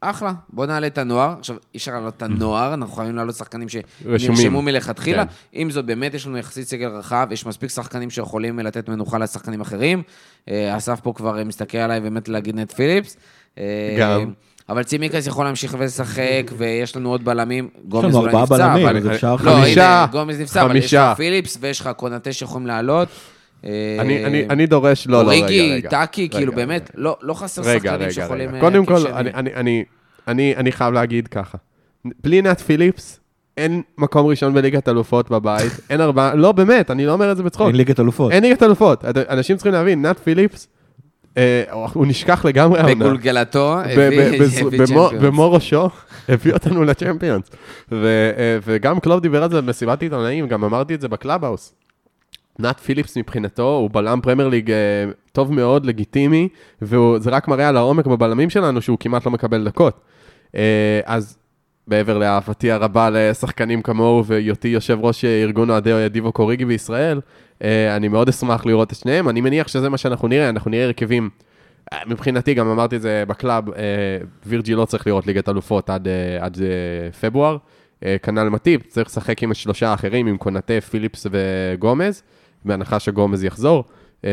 אחלה, בוא נעלה את הנוער. עכשיו, אי אפשר להעלות את הנוער, אנחנו חייבים להעלות שחקנים. שנרשמו מלכתחילה. כן. עם זאת, באמת יש לנו יחסית סגל רחב, יש מספיק שחקנים שיכולים לתת מנוחה לשחקנים אחרים. אה, אסף פה כבר אה, מסתכל עליי באמת להגיד נט פיליפס. אה, גם. אבל צימקס יכול להמשיך ולשחק, ויש לנו עוד בלמים. גומז לנו אולי ארבעה נפצע, בלמים, אבל... אז אפשר לא, חמישה. הנה, גומז נפצע, אבל יש חמישה. לך פיליפס ויש לך קונטה שיכולים לעלות. אה, אני, אני, אני דורש, לא, לא, רגע, אוריגי, רגע. טאקי, רגע, כאילו רגע. באמת, לא לא חסר רגע, שחקנים רגע, שיכולים... רגע. אה, קודם כל. אני, אני, אני, אני, אני חייב להגיד ככה. בלי נט פיליפס, אין מקום ראשון בליגת אלופות בבית, אין ארבעה, לא, באמת, אני לא אומר את זה בצחוק. אין ליגת אלופות. אין ליגת אלופות. אנשים צריכים להבין, נט פיליפס, אה, הוא נשכח לגמרי העונה. בגולגולתו, הביא צ'מפיונס. במו ראשו, הביא אותנו לצ'מפיונס. אה, וגם קלוב דיבר על זה במסיבת עיתונאים, גם אמרתי את זה בקלאבהאוס. נאט פיליפס מבחינתו הוא בלם פרמייר ליג אה, טוב מאוד, לגיטימי, וזה רק מראה על העומק בבלמים שלנו שהוא כמעט לא מקבל דקות. אה, אז מעבר לאהבתי הרבה לשחקנים כמוהו והיותי יושב ראש ארגון אוהדי דיבוק אוריגי בישראל, אה, אני מאוד אשמח לראות את שניהם. אני מניח שזה מה שאנחנו נראה, אנחנו נראה הרכבים מבחינתי, גם אמרתי את זה בקלאבהאוס, וירג'י לא צריך לראות ליגת אלופות עד, עד פברואר. כנ"ל מאטיפ, צריך לשחק עם השלושה האחרים, עם קונאטה, פיליפס וגומז, בהנחה שגומז יחזור. אה,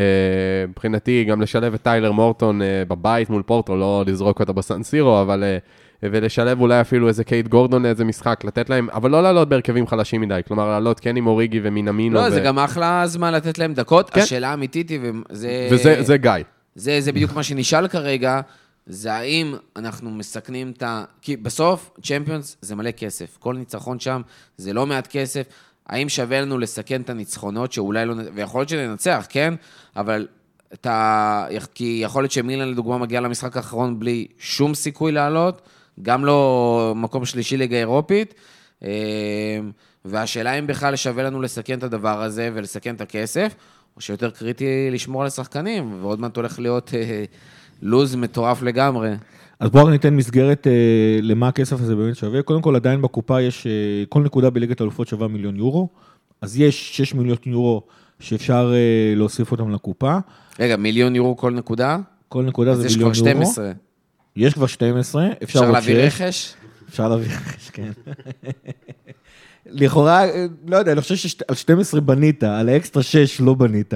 מבחינתי, גם לשלב את טיילר מורטון אה, בבית מול פורטו, לא לזרוק אותו בסן סירו, אבל... אה, ולשלב אולי אפילו איזה קייד גורדון לאיזה משחק, לתת להם, אבל לא לעלות בהרכבים חלשים מדי, כלומר לעלות כן עם אוריגי ומינאמינו. לא, ו... זה גם אחלה זמן לתת להם דקות. כן. השאלה האמיתית היא, וזה... וזה זה גיא. זה, זה בדיוק מה שנשאל כרגע, זה האם אנחנו מסכנים את ה... כי בסוף, צ'מפיונס זה מלא כסף. כל ניצחון שם זה לא מעט כסף. האם שווה לנו לסכן את הניצחונות, שאולי לא... ויכול להיות שננצח, כן? אבל את ה... כי יכול להיות שמילן, לדוגמה, מגיע למשחק האחרון בלי שום סיכוי לעלות, גם לא מקום שלישי ליגה אירופית. אה, והשאלה אם בכלל שווה לנו לסכן את הדבר הזה ולסכן את הכסף, או שיותר קריטי לשמור על השחקנים, ועוד מעט הולך להיות אה, לוז מטורף לגמרי. אז בואו ניתן מסגרת אה, למה הכסף הזה באמת שווה. קודם כל, עדיין בקופה יש, אה, כל נקודה בליגת האלופות שווה מיליון יורו, אז יש 6 מיליון יורו שאפשר אה, להוסיף אותם לקופה. רגע, מיליון יורו כל נקודה? כל נקודה אז זה יש מיליון כבר יורו. 12. יש כבר 12, אפשר אפשר להביא 6. רכש? אפשר להביא רכש, כן. לכאורה, אה, לא יודע, אני חושב שעל 12 בנית, על האקסטרה 6 לא בנית.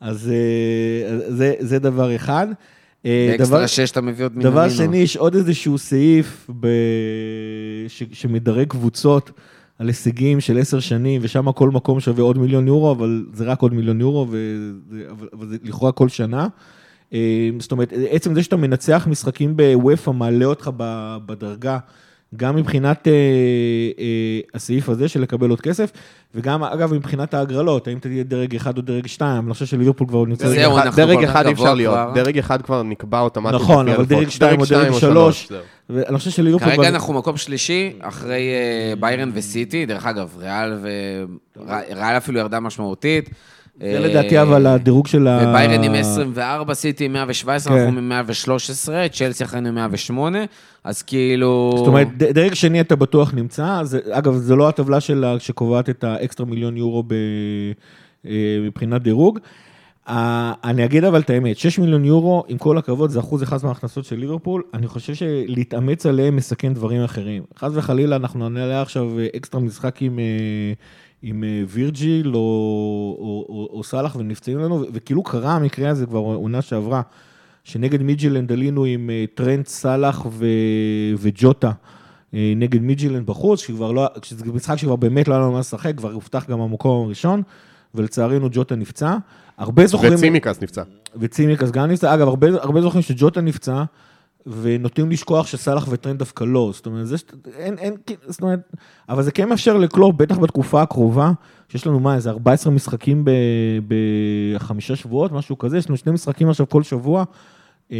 אז אה, זה, זה דבר אחד. אה, באקסטרה 6 אתה מביא עוד מיליון דבר שני, יש עוד איזשהו סעיף ב... ש... שמדרג קבוצות על הישגים של עשר שנים, ושם כל מקום שווה עוד מיליון יורו, אבל זה רק עוד מיליון יורו, וזה... אבל... זה לכאורה כל שנה. אה, זאת אומרת, עצם זה שאתה מנצח משחקים באופא מעלה אותך בדרגה, גם מבחינת אה, אה, הסעיף הזה של לקבל עוד כסף, וגם, אגב, מבחינת ההגרלות, האם תהיה דרג אחד או דרג שתיים, אני חושב שליברפול כבר נמצא... זהו, דרג אחד- אנחנו דרג אחד אי אפשר להיות. דרג אחד כבר נקבע אוטומטית. נכון, אבל. דרג שתיים או דרג שלוש. ואני חושב שליברפול... כרגע אנחנו מקום שלישי, אחרי אה, ביירן וסיטי, דרך אגב. ריאל אפילו ירדה משמעותית. זה לדעתי אבל הדירוג של ה... וביירן עם 24, סיטי עם 117, כן. אנחנו עם 113, צ'לסי אחרינו עם 108, אז כאילו... זאת אומרת, דרג שני אתה בטוח נמצא, אגב, זו לא הטבלה שקובעת את האקסטרה מיליון יורו אה, מבחינת דירוג. אה, אני אגיד אבל את האמת, 6 מיליון יורו, עם כל הכבוד, זה אחוז אחד מההכנסות של ליברפול, אני חושב שלהתאמץ עליהם מסכן דברים אחרים. חס וחלילה, אנחנו נעלה עכשיו אה, אקסטרה משחק עם, אה, עם אה, וירג'יל או, או, או, או סאלח ונפצעים לנו, וכאילו קרה המקרה הזה כבר עונה שעברה, שנגד מידטיילנד עלינו עם אה, טרנט, סאלח ו, וג'וטה. אה, נגד מידטיילנד בחוץ, שכבר לא, שזה משחק שכבר באמת לא היה לנו מה לשחק, כבר הובטח גם המקום הראשון, ולצערנו ג'וטה נפצע. הרבה זוכרים... וצימיקאס נפצע. וצימיקאס גם נפצע. אגב, הרבה, הרבה זוכרים שג'וטה נפצע, ונוטים לשכוח שסאלח וטרנט דווקא לא. זאת אומרת, זה, ש- אין, אין, זאת אומרת, אבל זה כן מאפשר לקלופ, בטח בתקופה הקרובה, שיש לנו מה, איזה 14 משחקים בחמישה שבועות, משהו כזה, יש לנו שני משחקים עכשיו כל שבוע. אה,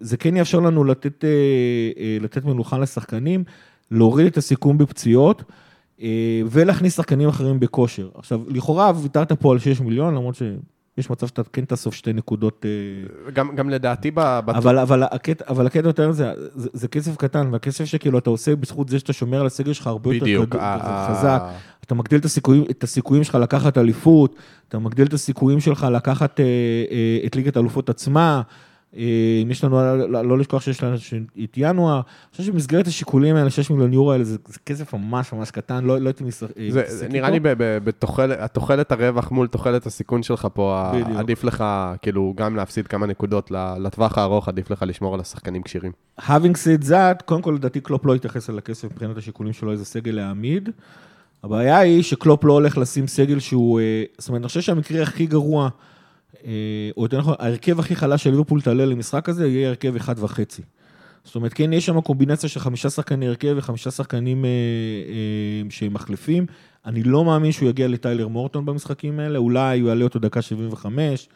זה כן יאפשר לנו לתת, אה, אה, לתת מנוחה לשחקנים, להוריד את הסיכון בפציעות. אה, ולהכניס שחקנים אחרים בכושר. עכשיו, לכאורה ויתרת פה על 6 מיליון, למרות שיש מצב שאתה כן תאסוף שתי נקודות, אה, גם, גם לדעתי, ב- בת- אבל, אבל, הקטע, אבל הקטע יותר זה, זה, זה כסף קטן, והכסף שכאילו אתה עושה בזכות זה שאתה שומר על הסגל שלך הרבה יותר בדיוק. גדול- ה- חזק, אתה מגדיל את הסיכויים, את הסיכויים שלך לקחת אליפות, אתה מגדיל את הסיכויים שלך לקחת אה, אה, את ליגת האלופות עצמה. אה, אם יש לנו, לא, לא לשכוח שיש לנו את ינואר, אני חושב שבמסגרת השיקולים האלה, 6 מיליון יורו האלה, זה, כסף ממש ממש קטן, לא, לא הייתי מס- אה, זה, מתעסק זה נראה איתו. לי בתוחלת, הרווח מול תוחלת הסיכון שלך פה, בדיוק. עדיף לך, כאילו, גם להפסיד כמה נקודות לטווח הארוך, עדיף לך לשמור על השחקנים כשירים. having said that, קודם כל לדעתי קלופ לא יתייחס על הכסף מבחינת השיקולים שלו איזה סגל להעמיד. הבעיה היא שקלופ לא הולך לשים סגל שהוא, אה, זאת אומרת, אני חושב שהמקרה הכי גרוע, אה, או יותר נכון, ההרכב הכי חלש של ליברפול תעלה למשחק הזה, יהיה הרכב אחד וחצי. זאת אומרת, כן, יש שם קומבינציה של חמישה שחקני הרכב וחמישה שחקנים אה, אה, שהם מחליפים. אני לא מאמין שהוא יגיע לטיילר מורטון במשחקים האלה, אולי הוא יעלה אותו דקה 75,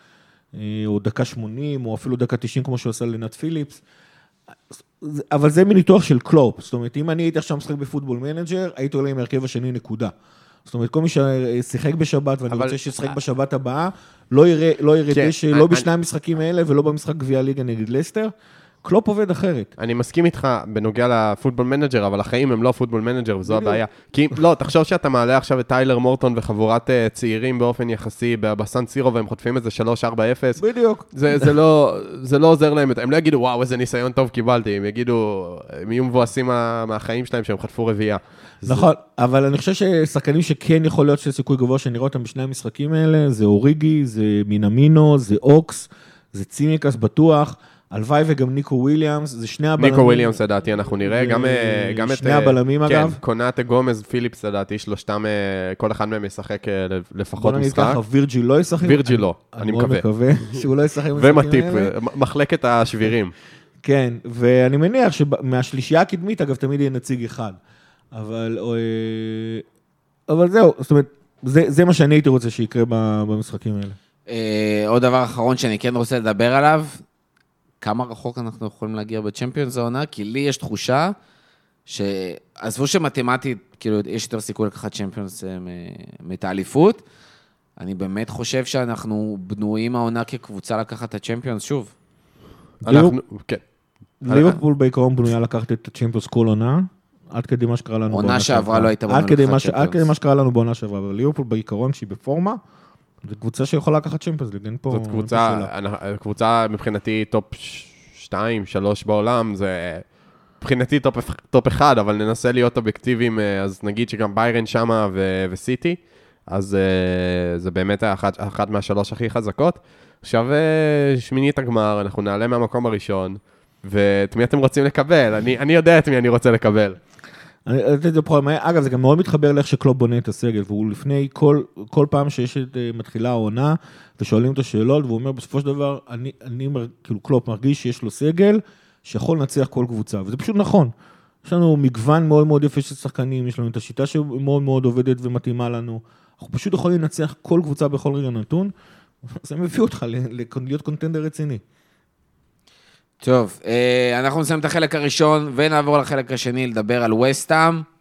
אה, או דקה 80, או אפילו דקה 90, כמו שהוא עשה לנאט פיליפס. אבל זה מניתוח של קלופ, זאת אומרת, אם אני הייתי עכשיו משחק בפוטבול מנג'ר, הייתי עולה עם ההרכב השני נקודה. זאת אומרת, כל מי ששיחק בשבת, ואני אבל- רוצה שישחק בשבת הבאה, לא יראה, לא יראה כן, דשא, אני- לא אני- בשני המשחקים האלה ולא במשחק גביע הליגה נגד לסטר. קלופ עובד אחרת. אני מסכים איתך בנוגע לפוטבול מנג'ר, אבל החיים הם לא פוטבול מנג'ר, וזו. הבעיה. כי, לא, תחשוב שאתה מעלה עכשיו את טיילר מורטון וחבורת אה, צעירים באופן יחסי בסן סירו, והם חוטפים איזה 3-4-0. בדיוק. זה, זה, לא, זה לא עוזר להם, הם לא יגידו, וואו, איזה ניסיון טוב קיבלתי, הם יגידו, הם יהיו מבואסים מה- מהחיים שלהם שהם חטפו רביעייה. זה- נכון, אבל אני חושב ששחקנים שכן יכול להיות שיש סיכוי גבוה שנראה אותם בשני המשחקים האלה, זה אוריגי, זה מינאמינו, זה אוקס, זה צימיקס בטוח, הלוואי וגם ניקו וויליאמס, זה שני הבלמים. ניקו וויליאמס לדעתי אנחנו נראה, גם, אה, גם את... שני אה, הבלמים, כן, אגב. קונאטה גומז, פיליפס לדעתי, שלושתם, אה, כל אחד מהם ישחק לפחות בוא נגיד משחק. ככה, וירג'יל לא ישחק. וירג'יל לא, אני מאוד מקווה. מקווה שהוא לא ישחק במשחקים ומטיפ, מחלקת השבירים. כן, ואני מניח שמהשלישייה הקדמית, אגב, תמיד יהיה נציג אחד. אבל, אבל זהו, זאת אומרת, זה, זה מה שאני הייתי רוצה שיקרה במשחקים האלה. עוד דבר אחרון שאני כן רוצה לדבר עליו, כמה רחוק אנחנו יכולים להגיע בצ'מפיונס העונה? כי לי יש תחושה שעזבו שמתמטית, כאילו, יש יותר סיכוי לקחת צ'מפיונס אה, מ- מאת האליפות, אני באמת חושב שאנחנו בנויים העונה כקבוצה לקחת את הצ'מפיונס שוב. אנחנו, כן. ליברפול בעיקרון בנויה לקחת את הצ'מפיונס כל עונה, עד כדי מה שקרה לנו עונה שעברה לא הייתה בנויה לקחת מה ש- עד צ'מפיונס. כדי מה שקרה לנו בעונה שעברה, אבל ליברפול בעיקרון שהיא בפורמה, זו קבוצה שיכולה לקחת צ'מפיונס ליג, אין פה... זאת קבוצה. אנחנו- קבוצה מבחינתי top 2, 3 בעולם, זה מבחינתי top, top 1, אבל ננסה להיות אובייקטיביים, אה, אז נגיד שגם ביירן שמה ו- וסיטי, אז אה, זה באמת אחת, אחת מהשלוש הכי חזקות. עכשיו אה, שמינית הגמר, אנחנו נעלה מהמקום הראשון, ואת מי אתם רוצים לקבל? אני, אני יודע את מי אני רוצה לקבל. אתן את מהר. אגב, זה גם מאוד מתחבר לאיך שקלופ בונה את הסגל, והוא לפני כל, כל פעם שיש את, אה, מתחילה העונה, ושואלים אותו שאלות, והוא אומר, בסופו של דבר, אני, אני כאילו, קלופ מרגיש שיש לו סגל שיכול לנצח כל קבוצה, וזה פשוט נכון. יש לנו מגוון מאוד מאוד יפה של שחקנים, יש לנו את השיטה שמאוד מאוד עובדת ומתאימה לנו. אנחנו פשוט יכולים לנצח כל קבוצה בכל רגע נתון, זה מביא אותך להיות קונטנדר רציני. טוב, אה, אנחנו נסיים את החלק הראשון ונעבור לחלק השני לדבר על וסטאם.